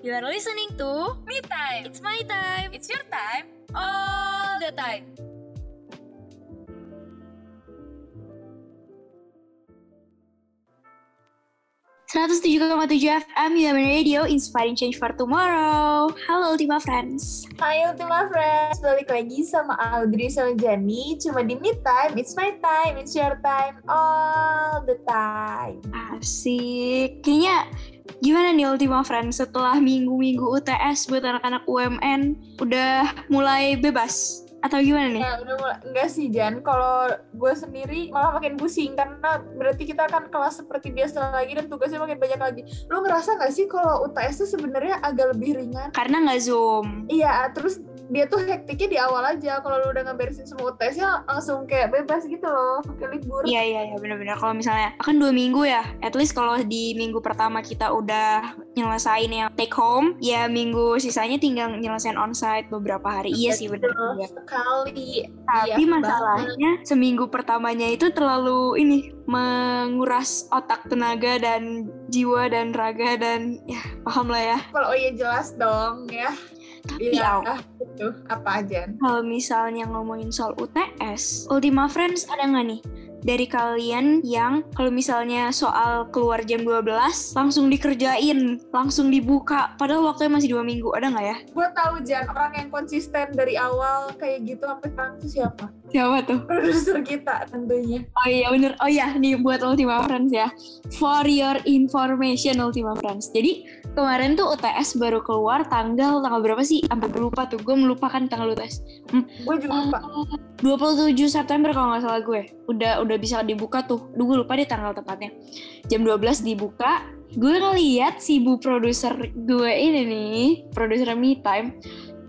You are listening to Me time. It's My Time. It's your time. all the time. Seratus tujuh FM Human Radio Inspiring Change for Tomorrow. Halo Ultima Friends. Hai Ultima Friends, balik lagi sama Audrey sama Jani Cuma di me time, it's my time, it's your time, all the time Asik. Kayaknya gimana nih Ultima Friends setelah minggu-minggu UTS buat anak-anak UMN udah mulai bebas atau gimana nih? Ya udah mulai, enggak sih Jan, kalau gue sendiri malah makin pusing Karena berarti kita akan kelas seperti biasa lagi dan tugasnya makin banyak lagi Lu ngerasa gak sih kalau UTS tuh sebenarnya agak lebih ringan? Karena nggak zoom. Iya, terus dia tuh hektiknya di awal aja Kalau lu udah ngeberesin semua UTS-nya langsung kayak bebas gitu loh, kayak libur Iya iya iya benar-benar. Kalau misalnya kan dua minggu ya, at least kalau di minggu pertama kita udah nyelesain yang take home, ya minggu sisanya tinggal nyelesain onsite beberapa hari. Iya sih benar juga. sekali Tapi Iya masalahnya seminggu pertamanya itu terlalu ini menguras otak tenaga dan jiwa dan raga dan ya paham lah ya. Kalau oh iya jelas dong ya Tapi Iya, Au, itu apa aja? kalau misalnya ngomongin soal UTS, Ultima Friends ada nggak nih dari kalian yang kalau misalnya soal keluar jam 12 langsung dikerjain, langsung dibuka padahal waktunya masih dua minggu, ada nggak ya? Gue tahu Jan, orang yang konsisten dari awal kayak gitu sampai sekarang itu siapa? Siapa tuh? Produser kita tentunya. Oh iya bener, oh iya nih buat Ultima Friends ya. For your information Ultima Friends. Jadi kemarin tuh UTS baru keluar tanggal tanggal berapa sih? Sampai lupa tuh, gue melupakan tanggal UTS. Gue juga lupa. 27 September kalau nggak salah gue. Udah udah bisa dibuka tuh. Duh gue lupa deh tanggal tepatnya. Jam 12 dibuka. Gue ngeliat si bu produser gue ini nih, produser Me Time,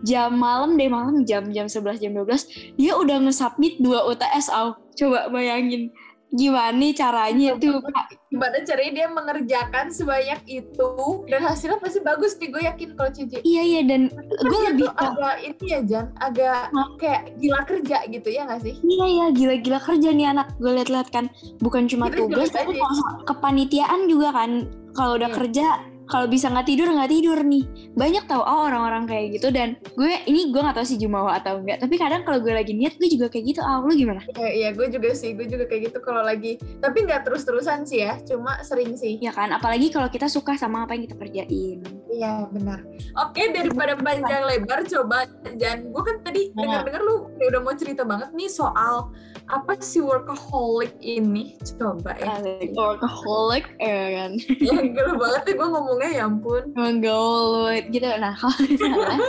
jam malam deh malam jam jam 11 jam 12 dia udah nge-submit dua UTS au. Coba bayangin gimana nih caranya tuh Kak? Gimana caranya dia mengerjakan sebanyak itu dan hasilnya pasti bagus nih gue yakin kalau CJ. Iya iya dan Kan gue lebih tuh agak ini ya Jan, agak Hah? kayak gila kerja gitu ya gak sih? Iya iya gila-gila kerja nih anak gue liat-liat kan bukan cuma Gila, tugas tapi aja. soal kepanitiaan juga kan kalau udah Iya. kerja kalau bisa nggak tidur nggak tidur nih. Banyak tau oh orang-orang kayak gitu. Dan gue ini gue nggak tahu sih jumawa atau enggak. Tapi kadang kalau gue lagi niat gue juga kayak gitu. Ah lu gimana? Ya, iya gue juga sih, gue juga kayak gitu kalau lagi. Tapi nggak terus-terusan sih ya, cuma sering sih. ya kan? Apalagi kalau kita suka sama apa yang kita kerjain. Iya benar. Oke daripada panjang lebar coba Jan, gue kan tadi Nah. dengar-dengar lu kayak udah mau cerita banget nih soal apa sih workaholic ini. Coba ya. workaholic ya kan? Ya banget nih. Gue ngomongnya ya ampun. Menggolut gitu nah kalau misalnya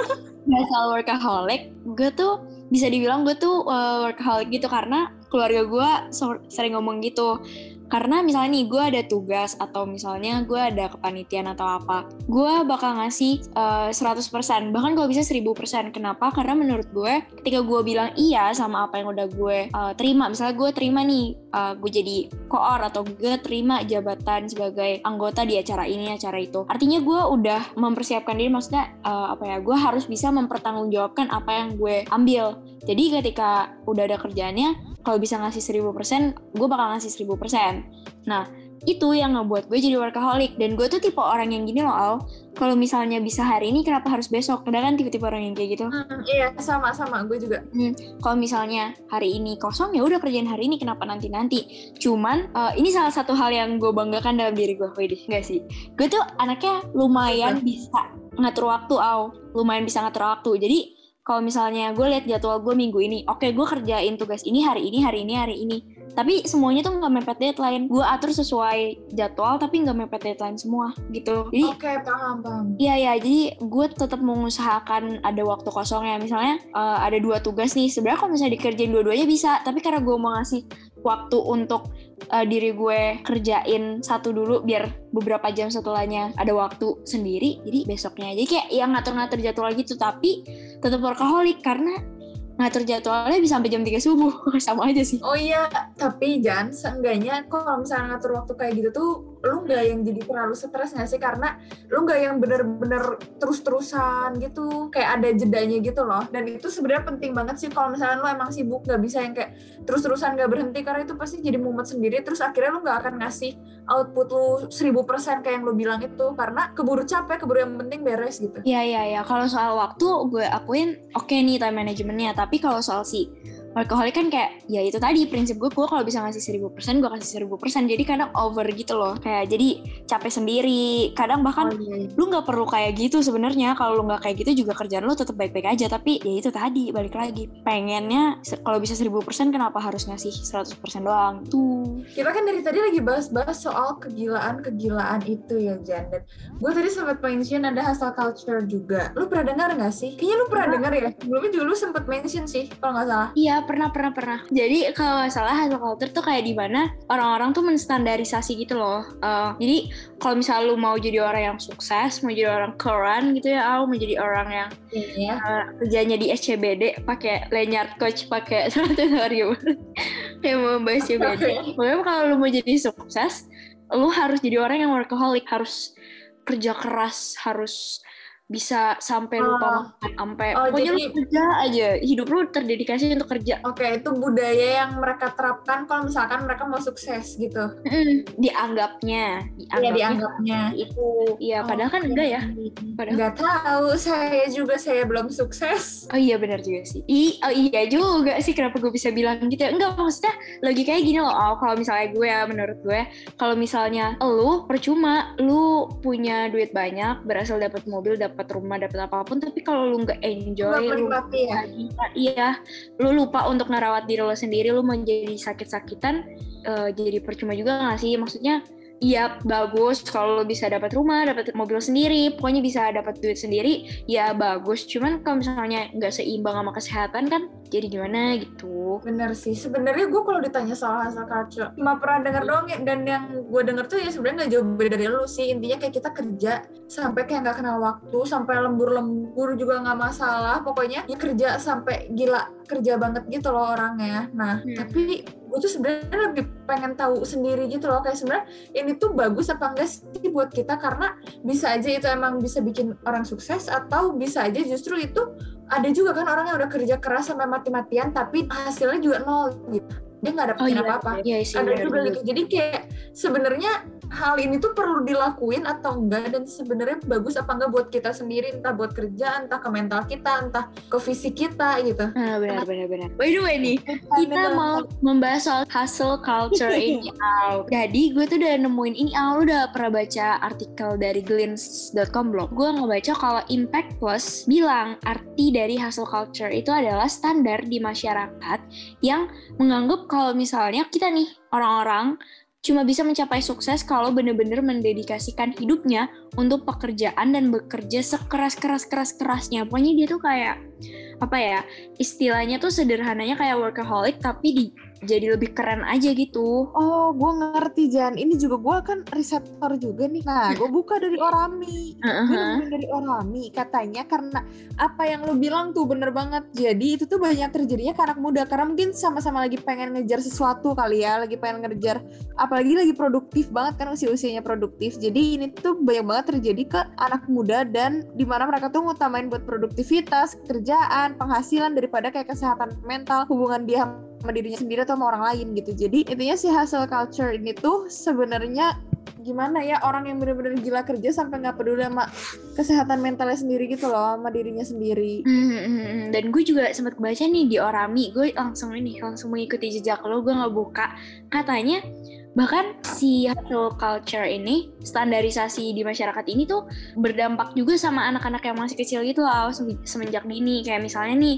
nggak soal workaholic gue tuh bisa dibilang gue tuh uh, workaholic gitu karena keluarga gue sering ngomong gitu karena misalnya nih gue ada tugas atau misalnya gue ada kepanitiaan atau apa gue bakal ngasih uh, 100% bahkan kalau bisa 1000% kenapa? Karena menurut gue ketika gue bilang iya sama apa yang udah gue uh, terima misalnya gue terima nih uh, gue jadi koor atau gue terima jabatan sebagai anggota di acara ini acara itu. Artinya gue udah mempersiapkan diri maksudnya uh, apa ya gue harus bisa mempertanggungjawabkan apa yang gue ambil jadi ketika udah ada kerjaannya kalau bisa ngasih 1000% gue bakal ngasih 1000% nah itu yang ngebuat gue jadi workaholic. Dan gue tuh tipe orang yang gini loh Al. Kalau misalnya bisa hari ini kenapa harus besok? Udah kan tipe-tipe orang yang kayak gitu. Hmm, iya sama-sama. Gue juga. kalau misalnya hari ini kosong ya udah kerjain hari ini. Kenapa nanti nanti cuman eh, ini salah satu hal yang gue banggakan dalam diri gue Widih enggak sih? Gue tuh anaknya lumayan bisa ngatur waktu aw lumayan bisa ngatur waktu. Jadi kalau misalnya gue lihat jadwal gue minggu ini oke gue kerjain tugas ini hari ini hari ini hari ini tapi semuanya tuh nggak mepet deadline gue atur sesuai jadwal tapi nggak mepet deadline semua gitu jadi Oke paham paham. Iya ya, jadi gue tetap mengusahakan ada waktu kosong ya. Misalnya eh, ada dua tugas nih. Sebenarnya kalau misalnya dikerjain dua-duanya bisa, tapi karena gue mau ngasih waktu untuk eh, diri gue kerjain satu dulu biar beberapa jam setelahnya ada waktu sendiri. Jadi besoknya jadi kayak yang ngatur-ngatur jadwal gitu, tapi tetap workaholic karena ngatur jadwalnya bisa sampai jam 3 subuh. Sama aja sih. Oh iya, tapi Jan, seenggaknya kalau misalnya ngatur waktu kayak gitu tuh lu nggak yang jadi terlalu stres nggak sih karena lu nggak yang bener-bener terus-terusan gitu kayak ada jedanya gitu loh dan itu sebenarnya penting banget sih kalau misalnya lu emang sibuk nggak bisa yang kayak terus-terusan nggak berhenti karena itu pasti jadi mumet sendiri terus akhirnya lu nggak akan ngasih output lu seribu persen kayak yang lu bilang itu karena keburu capek keburu yang penting beres gitu Iya iya iya. Kalau soal waktu gue akuin oke nih time managementnya. Tapi kalau soal si workaholic kan kayak ya itu tadi prinsip gue gue kalau bisa ngasih seribu persen gue kasih seribu persen. Jadi kadang over gitu loh. Kayak jadi capek sendiri. Kadang bahkan iya. lu nggak perlu kayak gitu sebenarnya. Kalau lu nggak kayak gitu juga kerjaan lu tetap baik-baik aja. Tapi ya itu tadi balik lagi pengennya kalau bisa seribu persen kenapa harus ngasih 100% doang tuh. kita kan dari tadi lagi bahas-bahas soal kegilaan-kegilaan itu ya Jan dan gue tadi sempat mention ada hustle culture juga lu pernah dengar nggak sih kayaknya lu pernah dengar ya sebelumnya juga lu sempat mention sih kalau nggak salah Iya pernah pernah pernah. Jadi kalau nggak salah hustle culture tuh kayak di mana orang-orang tuh menstandarisasi gitu loh. Eh, jadi kalau misalnya lu mau jadi orang yang sukses, mau jadi orang keren gitu ya, atau mau jadi orang yang iya eh, kerjanya di SCBD pakai lanyard coach pakai sorry kayak mau bahas SCBD. Pokoknya kalau lu mau jadi sukses, lu harus jadi orang yang workaholic, harus kerja keras, harus bisa sampai lupa Oh. makan, sampai Oh, pokoknya jadi- lu kerja aja, hidup lu terdedikasi untuk kerja. Oke, itu budaya yang mereka terapkan kalau misalkan mereka mau sukses gitu. Mm, dianggapnya, Iya, dianggapnya. itu. Iya, padahal kan enggak ya. Padahal. Nggak tahu, saya juga saya belum sukses. Oh iya benar juga sih. I, oh iya juga sih kenapa gue bisa bilang gitu ya. Enggak maksudnya logikanya gini loh. Oh, kalau misalnya gue ya menurut gue kalau misalnya lu percuma lu punya duit banyak, berhasil dapat mobil, dapat rumah, dapat apa pun tapi kalau lu nggak enjoy, Nggak lu menikmati ya. Iya, iya, lu lupa untuk ngerawat diri lo sendiri, lu mau jadi sakit-sakitan, eh, jadi percuma juga gak sih? Maksudnya, iya bagus kalau lo bisa dapat rumah, dapat mobil sendiri, pokoknya bisa dapat duit sendiri, ya bagus. Cuman kalau misalnya nggak seimbang sama kesehatan kan, jadi gimana gitu? Bener sih. Sebenarnya gue kalau ditanya soal hustle culture, cuma pernah denger doang ya. Dan yang gue denger tuh ya sebenarnya nggak jauh beda dari lu sih. Intinya kayak kita kerja sampai kayak nggak kenal waktu, sampai lembur-lembur juga nggak masalah. Pokoknya ya kerja sampai gila kerja banget gitu loh orangnya. Nah, Hmm. tapi gue tuh sebenarnya lebih pengen tahu sendiri gitu loh kayak sebenarnya ini tuh bagus apa enggak sih buat kita karena bisa aja itu emang bisa bikin orang sukses atau bisa aja justru itu ada juga kan orang yang udah kerja keras sampai mati-matian tapi hasilnya juga nol gitu dia nggak dapetin apa-apa iya sih. ada benar, juga benar. gitu jadi kayak sebenarnya hal ini tuh perlu dilakuin atau enggak dan sebenarnya bagus apa enggak buat kita sendiri entah buat kerja entah ke mental kita entah ke fisik kita gitu Ah, benar, benar, benar. By the way nih, kita Bener. mau membahas soal hustle culture ini. Jadi gue tuh udah nemuin ini lu udah pernah baca artikel dari glints.com belum? Gue ngebaca kalau Impact Plus bilang arti dari hustle culture itu adalah standar di masyarakat yang menganggap kalau misalnya kita nih orang-orang cuma bisa mencapai sukses kalau bener-bener mendedikasikan hidupnya untuk pekerjaan dan bekerja sekeras-keras-keras-kerasnya. Pokoknya dia tuh kayak apa ya istilahnya tuh sederhananya kayak workaholic tapi di, jadi lebih keren aja gitu. Oh, gue ngerti Jan. Ini juga gue kan risetor juga nih. Nah, gue buka dari Orami. Gue Heeh. nemuin dari Orami. Katanya karena apa yang lo bilang tuh bener banget. Jadi itu tuh banyak terjadinya ke anak muda. Karena mungkin sama-sama lagi pengen ngejar sesuatu kali ya. Lagi pengen ngejar. Apalagi lagi produktif banget kan usia-usianya produktif. Jadi ini tuh banyak banget terjadi ke anak muda. Dan di mana mereka tuh ngutamain buat produktivitas, kerjaan, penghasilan daripada kayak kesehatan mental, hubungan dia sama dirinya sendiri atau sama orang lain gitu. Jadi intinya si hustle culture ini tuh sebenarnya gimana ya orang yang bener-bener gila kerja sampai nggak peduli sama kesehatan mentalnya sendiri gitu loh sama dirinya sendiri. Hmm, hmm, hmm. Dan gue juga sempat baca nih di Orami, gue langsung ini langsung mengikuti jejak lo, gue nggak buka. Katanya bahkan si hustle culture ini standarisasi di masyarakat ini tuh berdampak juga sama anak-anak yang masih kecil gitu loh sem- semenjak dini kayak misalnya nih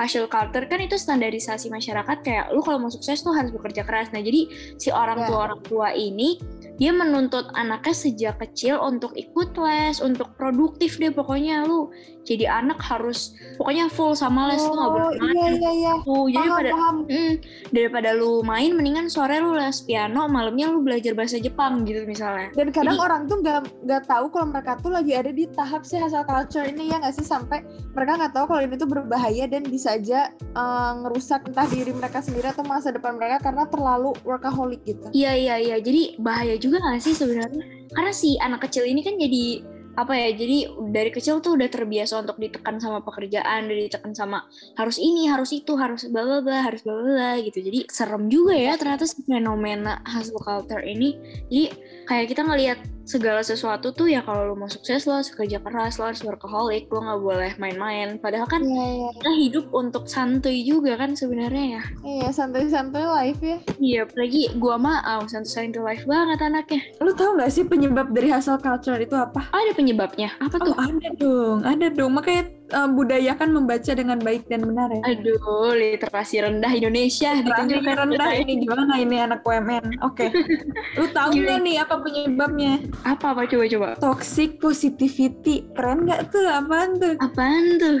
hustle culture kan itu standarisasi masyarakat kayak lu kalau mau sukses tuh harus bekerja keras nah jadi si orang Ya. tua orang tua ini dia menuntut anaknya sejak kecil untuk ikut les untuk produktif deh pokoknya lu jadi anak harus pokoknya full sama les lu nggak boleh Oh main iya iya iya. jadi Paham pada paham. Mm, daripada lu main mendingan sore lu les piano malamnya lu belajar bahasa Jepang gitu misalnya Dan kadang Jadi- orang tuh nggak nggak tahu kalau mereka tuh lagi ada di tahap si hustle culture ini ya nggak sih sampai mereka nggak tahu kalau ini tuh berbahaya dan bisa aja eh, ngerusak entah diri mereka sendiri atau masa depan mereka karena terlalu workaholic gitu. iya iya iya jadi bahaya juga juga gak sih sebenarnya? Karena si anak kecil ini kan jadi apa ya jadi dari kecil tuh udah terbiasa untuk ditekan sama pekerjaan udah ditekan sama harus ini harus itu harus bla bla bla harus bla bla gitu. Jadi serem juga ya ternyata fenomena hustle culture ini. Jadi kayak kita ngelihat segala sesuatu tuh ya kalau lo mau sukses lo harus kerja keras lo harus workaholic lo nggak boleh main-main padahal kan Iya, iya. kita hidup untuk santuy juga kan sebenarnya ya Iya, santai-santai live ya. iya apalagi gua mah ah, santuy life banget anaknya Lu tahu nggak sih penyebab dari hustle culture itu apa? oh, ada penyebabnya apa tuh Oh ada dong, ada dong. Makanya eh, budayakan membaca dengan baik dan benar ya. aduh literasi rendah Indonesia Terakhir ditunjukkan rendah kita. ini gimana ini anak UMN? Oke, lu tahu nggak nih apa penyebabnya? apa apa coba coba Toxic positivity, keren nggak tuh? Apaan tuh? apaan tuh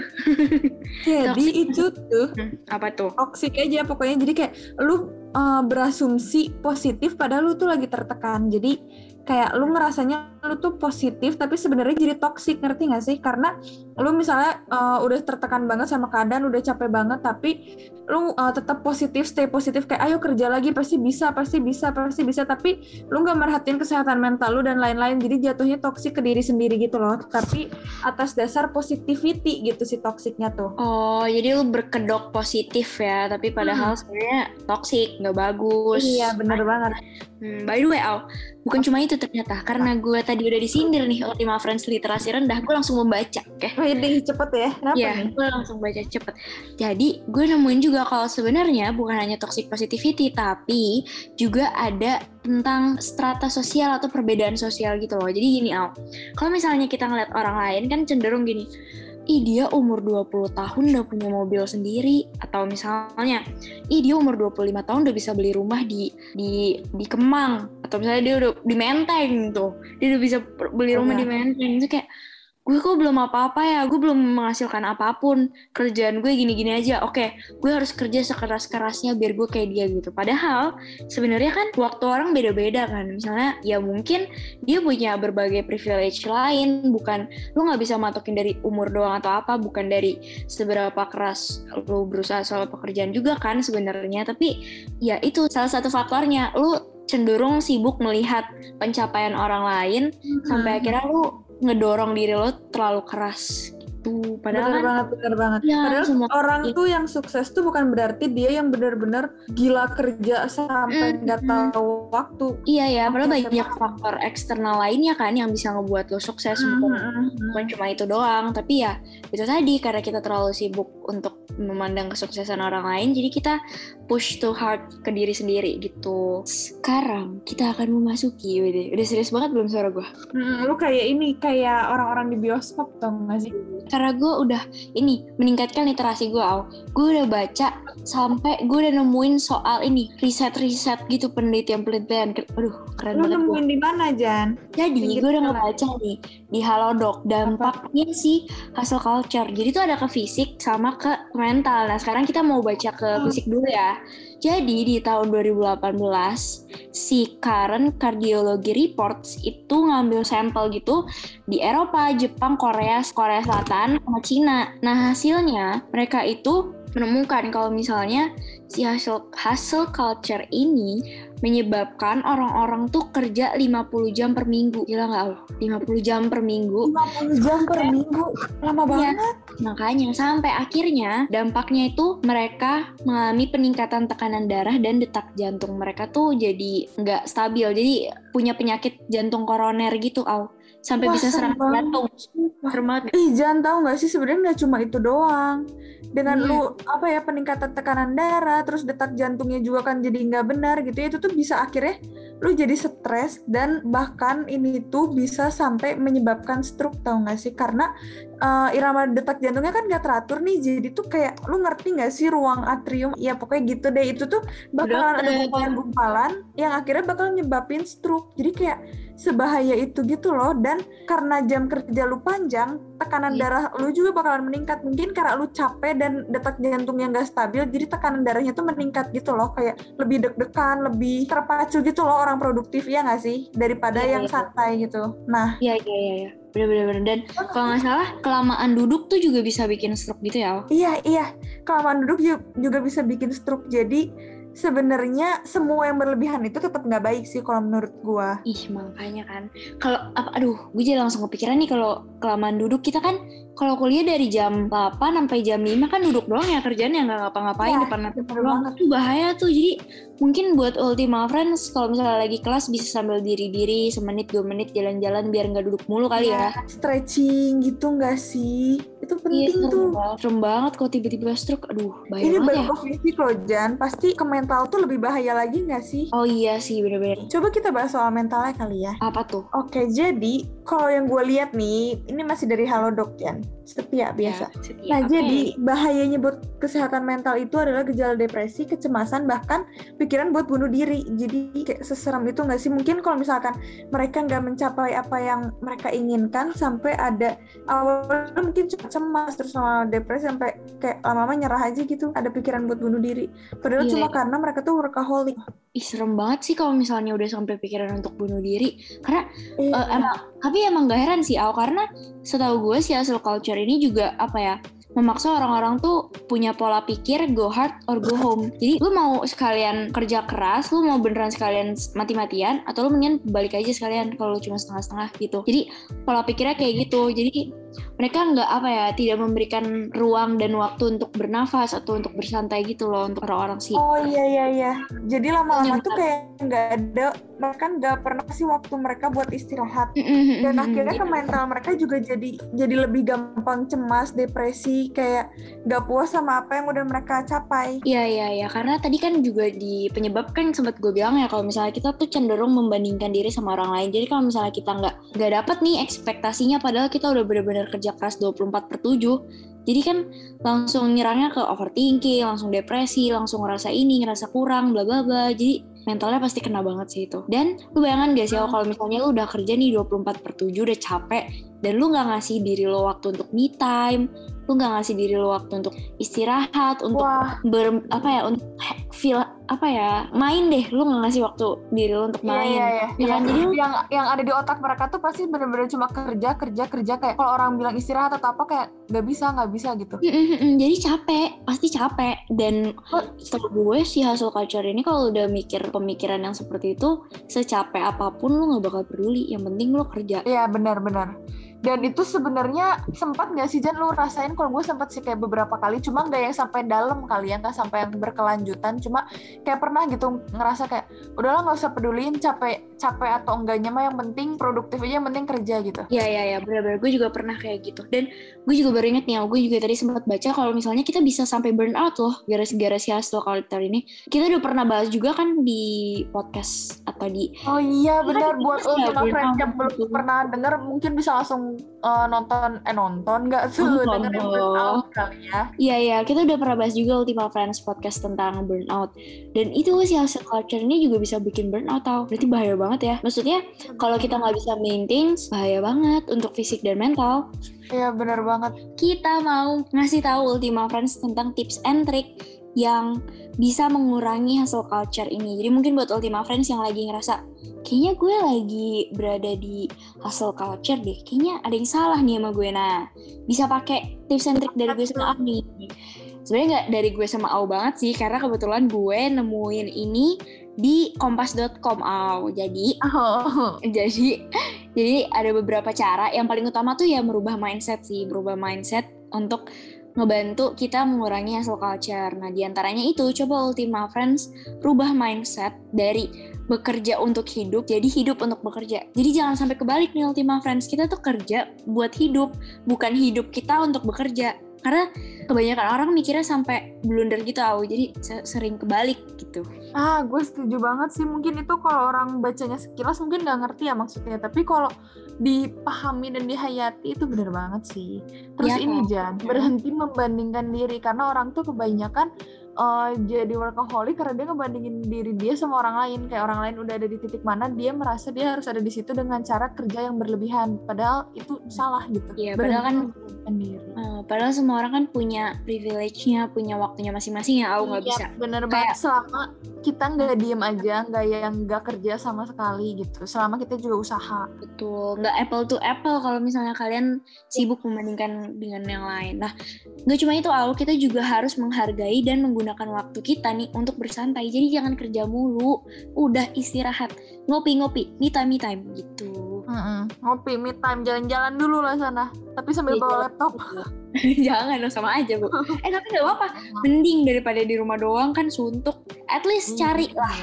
Jadi Toxic itu tuh Hmm, apa tuh toxic aja pokoknya. Jadi kayak lu uh, berasumsi positif padahal lu tuh lagi tertekan. Jadi kayak lu ngerasanya lu tuh positif tapi sebenarnya jadi toxic ngerti gak sih? Karena lu misalnya uh, udah tertekan banget sama keadaan, udah capek banget tapi lu uh, tetap positif, stay positif kayak ayo kerja lagi pasti bisa, pasti bisa, pasti bisa tapi lu nggak merhatiin kesehatan mental lu dan lain-lain. Jadi jatuhnya toxic ke diri sendiri gitu loh. Tapi atas dasar positivity gitu si toksiknya tuh. Oh, jadi lu berkedok positif ya, tapi padahal sebenarnya toxic, nggak bagus. Iya bener banget. Hmm, by the way, Al, bukan cuma itu ternyata. Karena gue tadi udah disindir nih Ultima Friends literasi rendah, gue langsung membaca, oke? Wih, cepet ya. Kenapa Iya, nih? gue langsung baca cepet. Jadi, gue nemuin juga kalau sebenarnya bukan hanya toxic positivity, tapi juga ada tentang strata sosial atau perbedaan sosial gitu loh. Jadi gini, Al. Kalau misalnya kita ngeliat orang lain kan cenderung gini, ih dia umur 20 tahun udah punya mobil sendiri. Atau misalnya ih dia umur 25 tahun udah bisa beli rumah di di di Kemang. Atau misalnya dia udah di Menteng tuh dia udah bisa beli rumah Iya. di Menteng. Itu kayak gue kok belum apa-apa ya gue belum menghasilkan apa pun. Kerjaan gue gini-gini aja. Oke gue harus kerja sekeras-kerasnya biar gue kayak dia gitu. Padahal sebenarnya kan waktu orang beda-beda kan. Misalnya ya mungkin dia punya berbagai privilege lain. Bukan lu nggak bisa matokin dari umur doang atau apa. Bukan dari seberapa keras lu berusaha soal pekerjaan juga kan sebenarnya. Tapi ya itu salah satu faktornya. Lu cenderung sibuk melihat pencapaian orang lain sampai akhirnya lu ngedorong diri lo terlalu keras gitu padahal bener kan banget, bener banget. Ya, Padahal semua- orang tuh yang sukses tuh bukan berarti dia yang bener-bener gila kerja sampai nggak mm. tahu waktu. iya ya padahal Oke, banyak faktor eksternal lainnya kan yang bisa ngebuat lo sukses Mm, bukan mm, mm. bukan cuma itu doang tapi ya itu tadi karena kita terlalu sibuk untuk memandang kesuksesan orang lain jadi kita push too hard ke diri sendiri gitu sekarang kita akan memasuki wede. udah serius banget belum suara gue Mm, lu kayak ini kayak orang-orang di bioskop tau gak sih? Karena gue udah ini meningkatkan literasi gue Au. gue udah baca sampai gue udah nemuin soal ini riset-riset gitu penelitian-penelitian aduh keren Lu banget nemuin di mana Jan? Jadi gue udah ngebaca nih di Halodoc dampaknya sih hustle culture. Jadi tuh ada ke fisik sama ke mental. Nah sekarang kita mau baca ke Hmm. fisik dulu ya. Jadi di tahun 2018 si Current Cardiology Reports itu ngambil sampel gitu di Eropa, Jepang, Korea, Korea Selatan, sama Cina. Nah hasilnya mereka itu menemukan kalau misalnya si hustle, hustle culture ini menyebabkan orang-orang tuh kerja 50 jam per minggu. Gila nggak lo? 50 jam per minggu. 50 jam per minggu. Lama Iya. banget. Makanya sampai akhirnya dampaknya itu mereka mengalami peningkatan tekanan darah dan detak jantung mereka tuh jadi nggak stabil. Jadi punya penyakit jantung koroner gitu, Al. Sampai Wah, bisa banget. jantung. Serem banget. Ih, Jan tahu nggak sih sebenarnya nggak cuma itu doang. Dengan Hmm. lu apa ya peningkatan tekanan darah, terus detak jantungnya juga kan jadi nggak benar gitu ya. Itu tuh bisa akhirnya lu jadi stres dan bahkan ini tuh bisa sampai menyebabkan stroke tahu nggak sih? Karena eh, irama detak jantungnya kan nggak teratur nih. Jadi tuh kayak lu ngerti nggak sih ruang atrium? Ya pokoknya gitu deh. Itu tuh bakalan ada Udah, gumpalan-gumpalan yang akhirnya bakal nyebabin stroke. Jadi kayak sebahaya itu gitu loh dan karena jam kerja lu panjang tekanan Iya. darah lu juga bakalan meningkat mungkin karena lu capek dan detak jantungnya nggak stabil jadi tekanan darahnya tuh meningkat gitu loh kayak lebih deg-degan lebih terpacu gitu loh orang produktif ya nggak sih daripada Iya, yang iya. santai gitu nah Iya, iya, iya. Bener-bener. Dan kalau nggak salah, kelamaan duduk tuh juga bisa bikin stroke gitu ya, iya iya kelamaan duduk ju- juga bisa bikin stroke jadi sebenarnya semua yang berlebihan itu tetap nggak baik sih kalau menurut gua. Ih makanya kan. Kalau aduh, gue jadi langsung kepikiran nih kalau kelamaan duduk kita kan kalau kuliah dari jam 8 sampai jam 5 kan duduk doang ya kerjaan yang nggak ngapa-ngapain Iya, depan laptop doang. Itu bahaya tuh. Jadi mungkin buat Ultima Friends kalau misalnya lagi kelas bisa sambil diri-diri semenit dua menit jalan-jalan biar nggak duduk mulu kali ya. Stretching gitu nggak sih? Itu Iya, penting serem tuh. banget. Serem banget kalau tiba-tiba stroke. Aduh, bahaya Ini banget ya. fisik loh Jan, pasti ke mental tuh lebih bahaya lagi nggak sih? Oh iya sih, bener-bener. Coba kita bahas soal mentalnya kali ya. Apa tuh? Oke, jadi kalau yang gue lihat nih, ini masih dari Halodoc Jan, setia biasa. Ya, setia. Nah, Oke. jadi bahayanya buat kesehatan mental itu adalah gejala depresi, kecemasan, bahkan pikiran buat bunuh diri. Jadi kayak seserem itu nggak sih? Mungkin kalau misalkan mereka nggak mencapai apa yang mereka inginkan, sampai ada awalnya mungkin cemas, terus lama depresi, sampai kayak lama-lama nyerah aja gitu, ada pikiran buat bunuh diri. Padahal Iya, cuma karena mereka tuh workaholic. Ih, serem banget sih kalau misalnya udah sampai pikiran untuk bunuh diri. Karena Eh, emang tapi emang gak heran sih Al karena setahu gue si hustle culture ini juga apa ya memaksa orang-orang tuh punya pola pikir go hard or go home. Jadi lu mau sekalian kerja keras, lu mau beneran sekalian mati-matian atau lu mendingan balik aja sekalian kalau lu cuma setengah-setengah gitu. Jadi pola pikirnya kayak gitu. Jadi mereka nggak apa ya tidak memberikan ruang dan waktu untuk bernafas atau untuk bersantai gitu loh untuk orang-orang sih. Oh iya iya iya. Jadi lama-lama Iya, tuh kayak nggak ada, mereka nggak pernah sih waktu mereka buat istirahat. Dan akhirnya gitu. ke mental mereka juga jadi jadi lebih gampang cemas, depresi, kayak nggak puas sama apa yang udah mereka capai. Iya iya iya karena tadi kan juga di penyebab kan sempat gue bilang ya kalau misalnya kita tuh cenderung membandingkan diri sama orang lain. Jadi kalau misalnya kita nggak nggak dapet nih ekspektasinya padahal kita udah bener-bener kerja keras 24 per 7. Jadi kan langsung nyerangnya ke overthinking, langsung depresi, langsung ngerasa ini, ngerasa kurang, bla bla bla. Jadi mentalnya pasti kena banget sih itu. Dan lu bayangan gak sih Al, kalau misalnya lu udah kerja nih 24 per 7, udah capek, dan lu nggak ngasih diri lo waktu untuk me time, lu nggak ngasih diri lo waktu untuk istirahat, untuk Wah, ber apa ya untuk feel apa ya main deh lu nggak ngasih waktu diri lu untuk iya main iya iya. Ya kan? Jadi lu- yang yang ada di otak mereka tuh pasti bener-bener cuma kerja kerja kerja kayak kalau orang bilang istirahat atau apa kayak nggak bisa nggak bisa gitu. Mm, mm, mm. jadi capek pasti capek dan setahu gue si hustle culture ini kalau udah mikir pemikiran yang seperti itu secapek apa pun lu nggak bakal peduli yang penting lu kerja Iya benar-benar. Dan itu sebenarnya sempat nggak sih Jan? Lu rasain kalau gue sempat sih kayak beberapa kali, cuma nggak yang sampai dalam kali ya, nggak sampai yang berkelanjutan, cuma kayak pernah gitu ngerasa kayak udahlah nggak usah peduliin capek capek atau enggaknya mah yang penting produktif aja yang penting kerja gitu. Iya iya iya benar-benar gue juga pernah kayak gitu. Dan gue juga baru inget nih gue juga tadi sempat baca kalau misalnya kita bisa sampai burn out loh gara-gara si hustle culture ini. Kita udah pernah bahas juga kan di podcast atau di Oh iya Kan benar kita buat Friends out yang belum gitu. pernah denger mungkin bisa langsung eh, nonton eh nonton nggak tuh Nonton dengerin burnout kali ya. Iya iya. Kita udah pernah bahas juga Ultima Friends podcast tentang burnout. Dan itu si hustle culture ini juga bisa bikin burnout tau. Berarti bahaya banget ya. Maksudnya kalau kita nggak bisa maintain bahaya banget untuk fisik dan mental. Iya benar banget. kita mau ngasih tahu Ultima Friends tentang tips and trick yang bisa mengurangi hustle culture ini. Jadi mungkin buat Ultima Friends yang lagi ngerasa kayaknya gue lagi berada di hustle culture deh. Kayaknya ada yang salah nih sama gue. Nah, bisa pakai tips and trick dari gue sama Au nih. Sebenarnya nggak dari gue sama Au banget sih, karena kebetulan gue nemuin ini di kompas.com Au. Jadi Oh. jadi jadi ada beberapa cara yang paling utama tuh ya merubah mindset sih merubah mindset untuk ngebantu kita mengurangi hasil culture. Nah di antaranya itu coba Ultima Friends rubah mindset dari bekerja untuk hidup jadi hidup untuk bekerja. Jadi jangan sampai kebalik nih Ultima Friends. Kita tuh kerja buat hidup bukan hidup kita untuk bekerja. Karena kebanyakan orang mikirnya sampai blunder gitu au jadi se- sering kebalik gitu. Ah, gue setuju banget sih. Mungkin itu kalau orang bacanya sekilas mungkin nggak ngerti ya maksudnya. Tapi kalau dipahami dan dihayati itu bener banget sih. Terus Iya, ini Kak. Jan, berhenti membandingkan diri karena orang tuh kebanyakan eh, jadi workaholic karena dia ngebandingin diri dia sama orang lain. Kayak orang lain udah ada di titik mana dia merasa dia harus ada di situ dengan cara kerja yang berlebihan. Padahal itu salah gitu. Iya, padahal kan- Berhenti membandingkan diri. Eh, padahal semua orang kan punya privilege-nya, punya waktunya masing-masing ya, aku nggak Iya, bisa. bener Kayak- banget selama kita nggak diem aja nggak yang nggak kerja sama sekali gitu selama kita juga usaha Betul, nggak apple to apple kalau misalnya kalian sibuk membandingkan dengan yang lain. Nah, nggak cuma itu, Al, kita juga harus menghargai dan menggunakan menggunakan waktu kita nih untuk bersantai. Jadi jangan kerja mulu, udah istirahat, ngopi-ngopi, me time, me time gitu. Mm-mm. ngopi me time jalan-jalan dulu lah sana tapi sambil Iya, bawa laptop jangan dong sama aja bu. Eh tapi gak apa-apa, mending daripada di rumah doang kan suntuk. At least Iya. cari lah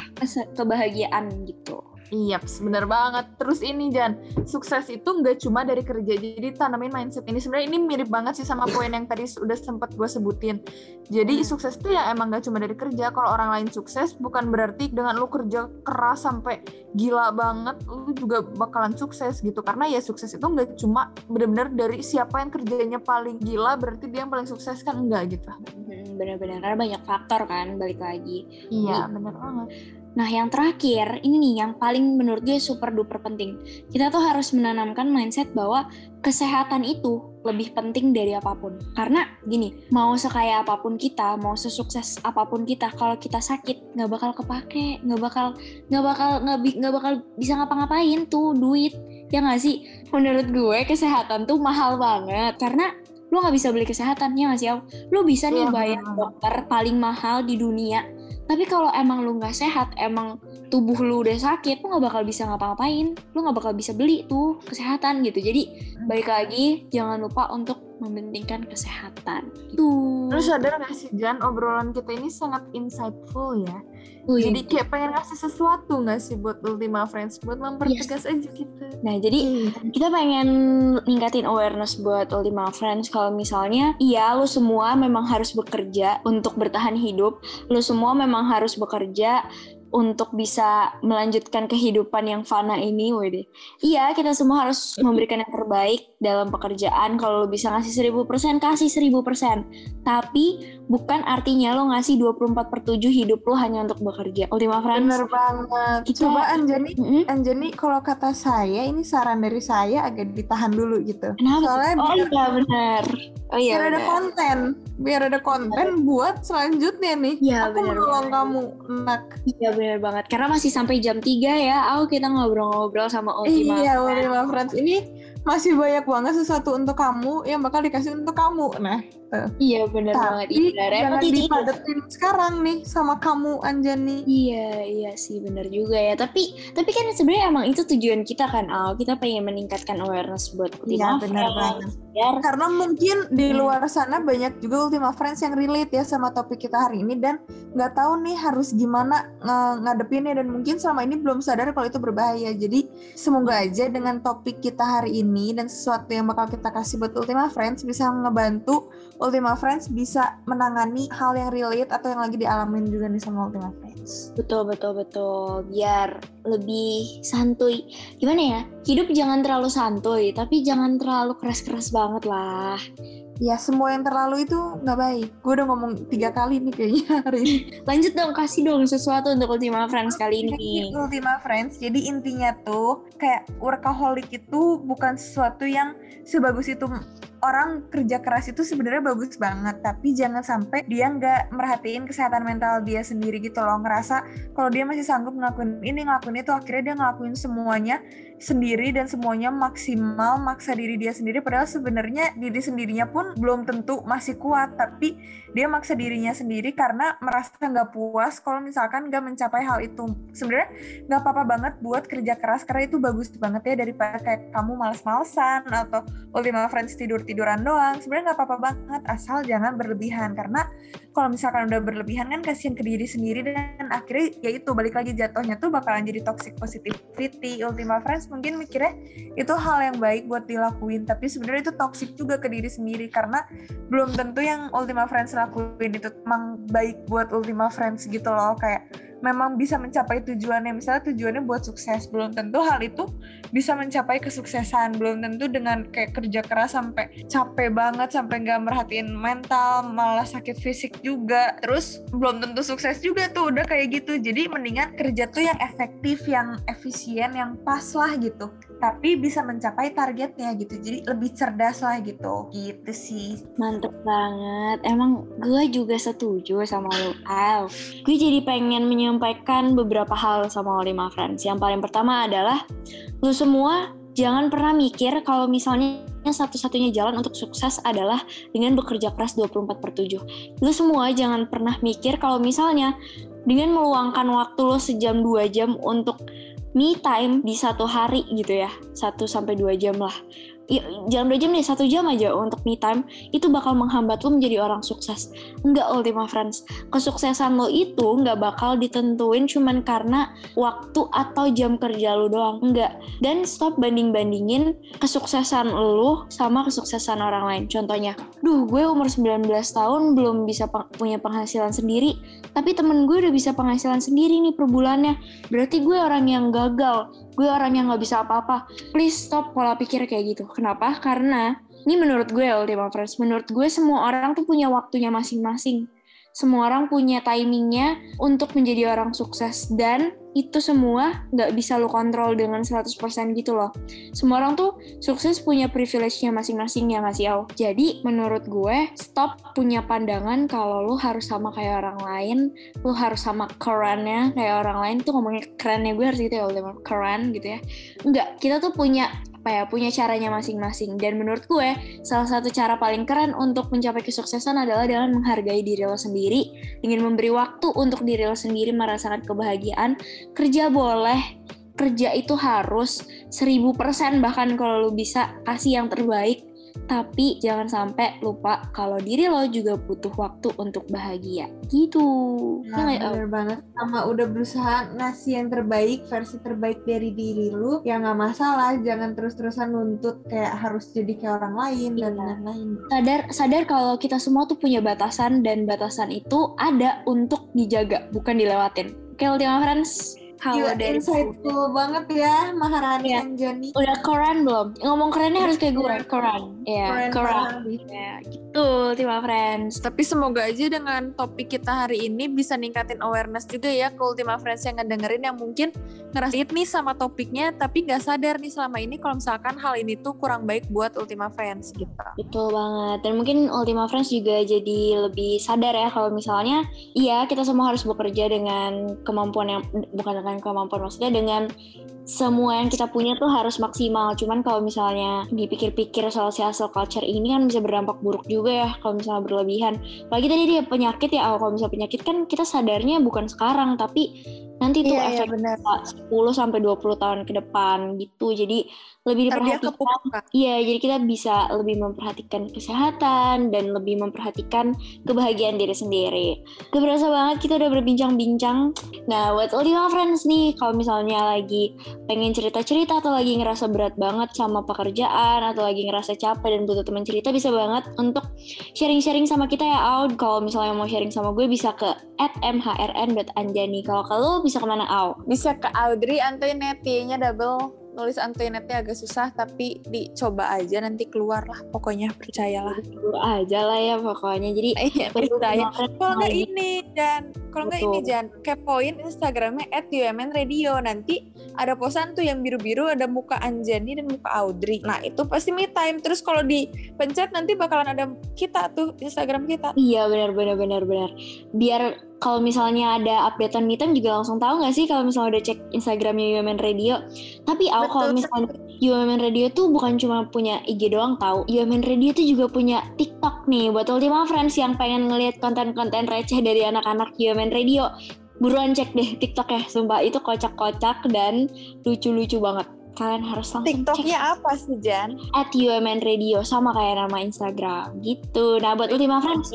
kebahagiaan gitu. Iya, bener banget. Terus ini Jan, sukses itu nggak cuma dari kerja. Jadi tanamin mindset ini. Sebenarnya ini mirip banget sih sama poin yang tadi udah sempet gue sebutin. Jadi Hmm. sukses itu ya emang nggak cuma dari kerja. Kalau orang lain sukses, bukan berarti dengan lu kerja keras sampai gila banget, lu juga bakalan sukses gitu. Karena ya sukses itu nggak cuma bener-bener dari siapa yang kerjanya paling gila, berarti dia yang paling sukses kan enggak gitu. Hmm, Bener-bener karena banyak faktor kan balik lagi. Iya, bener banget. Nah, yang terakhir, ini nih yang paling menurut gue super duper penting. Kita tuh harus menanamkan mindset bahwa kesehatan itu lebih penting dari apa pun. Karena gini, mau sekaya apa pun kita, mau sesukses apa pun kita, kalau kita sakit nggak bakal kepake, nggak bakal nggak bakal nggak bakal bisa ngapa-ngapain tuh duit. Ya nggak sih? Menurut gue kesehatan tuh mahal banget karena lu nggak bisa beli kesehatan ya nggak sih lu bisa nih Iya, bayar dokter paling mahal di dunia tapi kalau emang lu nggak sehat, emang tubuh lu udah sakit, lu nggak bakal bisa ngapa-ngapain. Lu nggak bakal bisa beli tuh kesehatan gitu. Jadi balik lagi, jangan lupa untuk mementingkan kesehatan. Gitu. Terus sadar gak sih Jan, obrolan kita ini sangat insightful ya. Oh, iya. Jadi kayak pengen ngasih sesuatu gak sih buat Ultima Friends? Buat mempertegas aja gitu. Nah, jadi kita pengen ningkatin awareness buat Ultima Friends kalau misalnya iya lu semua memang harus bekerja untuk bertahan hidup, lu semua memang harus bekerja untuk bisa melanjutkan kehidupan yang fana ini, wede. Iya, kita semua harus memberikan yang terbaik dalam pekerjaan. Kalau lu bisa ngasih 1000%, kasih 1000%. Tapi bukan artinya lo ngasih 24 per 7 hidup lo hanya untuk bekerja. Ultima Friends. Bener banget. Kita- Coba Anjani, Mm-mm. Anjani kalau kata saya, ini saran dari saya agak ditahan dulu gitu. Kenapa? Soalnya oh biar, iya benar. Oh iya. biar ada benar. konten. Biar ada konten buat selanjutnya nih. Iya, Aku bener menolong kamu, nak. Iya benar banget. Karena masih sampai jam 3 ya. Aku kita ngobrol-ngobrol sama Ultima. Iya, Ultima Friends. Ini masih banyak banget sesuatu untuk kamu yang bakal dikasih untuk kamu. Nah, Iya benar banget. Iya, jangan dipadetin sekarang nih sama kamu, Anjani. Iya, iya sih benar juga ya. Tapi tapi kan sebenarnya emang itu tujuan kita kan, Al. Kita pengen meningkatkan awareness buat Ultima Iya, benar Friends. banget. Biar Karena mungkin di Hmm. luar sana banyak juga Ultima Friends yang relate ya sama topik kita hari ini dan nggak tahu nih harus gimana nge- ngadepinnya dan mungkin selama ini belum sadar kalau itu berbahaya. Jadi semoga aja dengan topik kita hari ini dan sesuatu yang bakal kita kasih buat Ultima Friends bisa ngebantu Ultima Friends bisa menangani hal yang relate atau yang lagi dialamin juga nih sama Ultima Friends. betul betul betul. Biar lebih santuy. Gimana ya? Hidup jangan terlalu santuy, tapi jangan terlalu keras-keras banget lah. Ya semua yang terlalu itu nggak baik. Gue udah ngomong tiga kali nih kayaknya hari ini. Lanjut dong, kasih dong sesuatu untuk Ultima Friends kali ini. Ultima Friends, jadi intinya tuh kayak workaholic itu bukan sesuatu yang sebagus itu orang kerja keras itu sebenarnya bagus banget, tapi jangan sampai dia nggak merhatiin kesehatan mental dia sendiri gitu loh, ngerasa kalau dia masih sanggup ngelakuin ini ngelakuin itu, akhirnya dia ngelakuin semuanya sendiri dan semuanya maksimal maksa diri dia sendiri padahal sebenarnya diri sendirinya pun belum tentu masih kuat. Tapi dia maksa dirinya sendiri karena merasa nggak puas kalau misalkan nggak mencapai hal itu. Sebenarnya nggak apa-apa banget buat kerja keras karena itu bagus banget ya daripada kayak kamu males-malesan atau Ultima Friends tidur-tiduran doang. Sebenarnya nggak apa-apa banget asal jangan berlebihan. Karena kalau misalkan udah berlebihan kan kasihan ke diri sendiri dan akhirnya ya itu balik lagi jatuhnya tuh bakalan jadi toxic positivity. Ultima Friends mungkin mikirnya itu hal yang baik buat dilakuin tapi sebenarnya itu toxic juga ke diri sendiri karena belum tentu yang Ultima Friends lakuin itu emang baik buat Ultima Friends gitu loh. Kayak memang bisa mencapai tujuannya. Misalnya tujuannya buat sukses belum tentu hal itu bisa mencapai kesuksesan. Belum tentu dengan kayak kerja keras sampai capek banget sampai nggak merhatiin mental malah sakit fisik juga. Terus belum tentu sukses juga tuh udah kayak gitu. Jadi mendingan kerja tuh yang efektif yang efisien yang pas lah gitu tapi bisa mencapai targetnya gitu jadi lebih cerdas lah gitu gitu sih Mantep banget. Emang gue juga setuju sama lu, Al. Gue jadi pengen menyampaikan beberapa hal sama Ultima Friends. Yang paling pertama adalah lu semua jangan pernah mikir kalau misalnya satu-satunya jalan untuk sukses adalah dengan bekerja keras 24 per 7. Lu semua jangan pernah mikir kalau misalnya dengan meluangkan waktu lo sejam dua jam untuk me time di satu hari gitu ya, satu sampai dua jam lah jangan dua jam deh satu jam aja untuk me time itu bakal menghambat lo menjadi orang sukses. Enggak Ultima Friends. Kesuksesan lo itu nggak bakal ditentuin cuman karena waktu atau jam kerja lo doang. Enggak. Dan stop banding bandingin kesuksesan lo sama kesuksesan orang lain. Contohnya duh gue umur 19 tahun belum bisa punya penghasilan sendiri tapi temen gue udah bisa penghasilan sendiri nih per bulannya. Berarti gue orang yang gagal gue orang yang nggak bisa apa-apa. Please stop pola pikir kayak gitu. Kenapa? Karena ini menurut gue Ultima Friends menurut gue semua orang tuh punya waktunya masing-masing semua orang punya timingnya untuk menjadi orang sukses dan itu semua nggak bisa lo kontrol dengan 100% gitu loh. Semua orang tuh sukses punya privilege-nya masing-masing ya nggak sih, Jadi menurut gue, stop punya pandangan kalau lo harus sama kayak orang lain, lo harus sama kerennya kayak orang lain tuh ngomongnya kerennya gue harus gitu ya, keren gitu ya. Enggak, kita tuh punya apa ya punya caranya masing-masing. Dan menurut gue salah satu cara paling keren untuk mencapai kesuksesan adalah dengan menghargai diri lo sendiri dengan memberi waktu untuk diri lo sendiri merasakan kebahagiaan. Kerja boleh kerja itu harus seribu persen bahkan kalau lo bisa kasih yang terbaik tapi jangan sampai lupa kalau diri lo juga butuh waktu untuk bahagia. Gitu. Nah, ya bener banget. Sama udah berusaha ngasih yang terbaik versi terbaik dari diri lu ya nggak masalah. Jangan terus-terusan nuntut kayak harus jadi kayak orang lain iya. dan lain-lain. Sadar sadar kalau kita semua tuh punya batasan dan batasan itu ada untuk dijaga bukan dilewatin. Oke, Ultima Friends, kalau dari insightful banget ya Maharani ya. Anjani. Udah keren belum? Ngomong kerennya harus kayak gue, keren. Iya, keren. Ya, gitu, Ultima Friends. Tapi semoga aja dengan topik kita hari ini bisa ningkatin awareness juga ya ke Ultima Friends yang ngedengerin yang mungkin ngerasain nih sama topiknya tapi nggak sadar nih selama ini kalau misalkan hal ini tuh kurang baik buat Ultima Friends gitu. Betul banget. Dan mungkin Ultima Friends juga jadi lebih sadar ya kalau misalnya iya kita semua harus bekerja dengan kemampuan yang bukan dengan kemampuan maksudnya dengan semua yang kita punya tuh harus maksimal. Cuman kalau misalnya dipikir-pikir soal hustle culture ini kan bisa berdampak buruk juga ya kalau misalnya berlebihan. Apalagi tadi dia penyakit ya, kalau misalnya penyakit kan kita sadarnya bukan sekarang tapi nanti tuh iya, efek iya, 10 sampai 20 tahun ke depan gitu. Jadi lebih diperhatikan. Iya, jadi kita bisa lebih memperhatikan kesehatan dan lebih memperhatikan kebahagiaan diri sendiri. Gak berasa banget kita udah berbincang-bincang. Nah, buat Ultima Friends nih, kalau misalnya lagi pengen cerita-cerita atau lagi ngerasa berat banget sama pekerjaan atau lagi ngerasa capek dan butuh teman cerita, bisa banget untuk sharing-sharing sama kita ya, Aud. Kalau misalnya mau sharing sama gue bisa ke mhrn.anjani. Kalau kalau bisa ke mana, Aud? Bisa ke Audrey Antoinette, nya double nulis Antoinette agak susah tapi dicoba aja nanti keluar lah pokoknya percayalah. Keluar aja lah ya pokoknya. Jadi iya percaya. kalau nggak ini dan kalau nggak ini jangan kepoin Instagramnya at UMN Radio nanti ada posan tuh yang biru-biru ada muka Anjani dan muka Audrey. Nah itu pasti me time. Terus kalau dipencet nanti bakalan ada kita tuh Instagram kita. Iya benar benar benar benar. Biar kalau misalnya ada updatean me time juga langsung tahu nggak sih kalau misalnya udah cek Instagramnya UMN Radio? Tapi aku kalau misalnya UMN Radio tuh bukan cuma punya IG doang tahu. UMN Radio tuh juga punya TikTok nih. Buat Ultima Friends yang pengen ngeliat konten-konten receh dari anak-anak UMN Radio. Buruan cek deh TikTok ya sumpah. Itu kocak-kocak dan lucu-lucu banget. Kalian harus langsung TikToknya cek. apa sih Jan? At UMN Radio sama kayak nama Instagram. Gitu. Nah buat Ultima Friends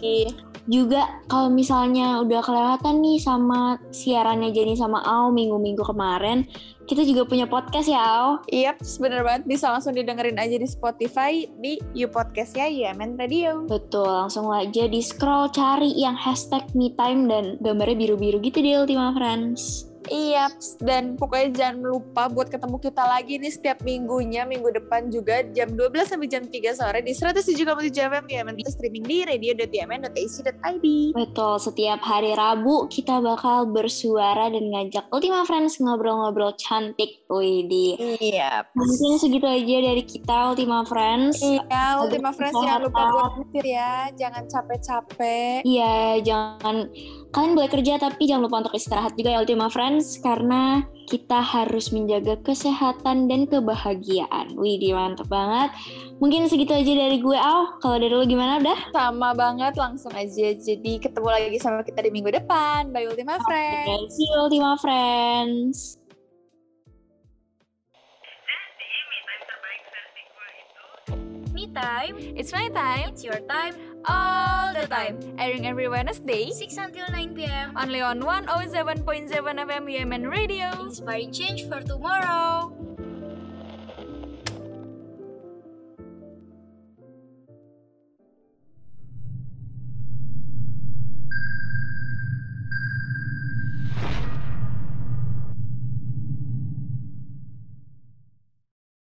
juga kalau misalnya udah kelewatan nih sama siarannya Jenny sama Au minggu-minggu kemarin, kita juga punya podcast ya Au. Iya, yep, bener banget. Bisa langsung didengerin aja di Spotify di You Podcast ya, UMN Radio. Betul, langsung aja di scroll cari yang hashtag me time dan gambarnya biru-biru gitu deh Ultima Friends. Iya, dan pokoknya jangan lupa buat ketemu kita lagi nih setiap minggunya, minggu depan juga jam 12 sampai jam 3 sore di 107,7 FM ya, nanti streaming di radio.tmn.ac.id. Betul, setiap hari Rabu kita bakal bersuara dan ngajak Ultima Friends ngobrol-ngobrol cantik. Widih. Iya. Mungkin segitu aja dari kita Ultima Friends. Iya, Ultima Friends jangan lupa buat mikir ya, jangan capek-capek. Iya, jangan kalian boleh kerja tapi jangan lupa untuk istirahat juga ya Ultima Friends friends karena kita harus menjaga kesehatan dan kebahagiaan. Wih, mantap banget. Mungkin segitu aja dari gue, Al. Kalau dari lu gimana udah? Sama banget, langsung aja. Jadi ketemu lagi sama kita di minggu depan. Bye Ultima Friends. Okay, see you Ultima Friends. Time, It's my time, it's your time, all the time. Airing every Wednesday, 6 until 9 p.m. only on 107.7 FM Yemen Radio. Inspiring change for tomorrow.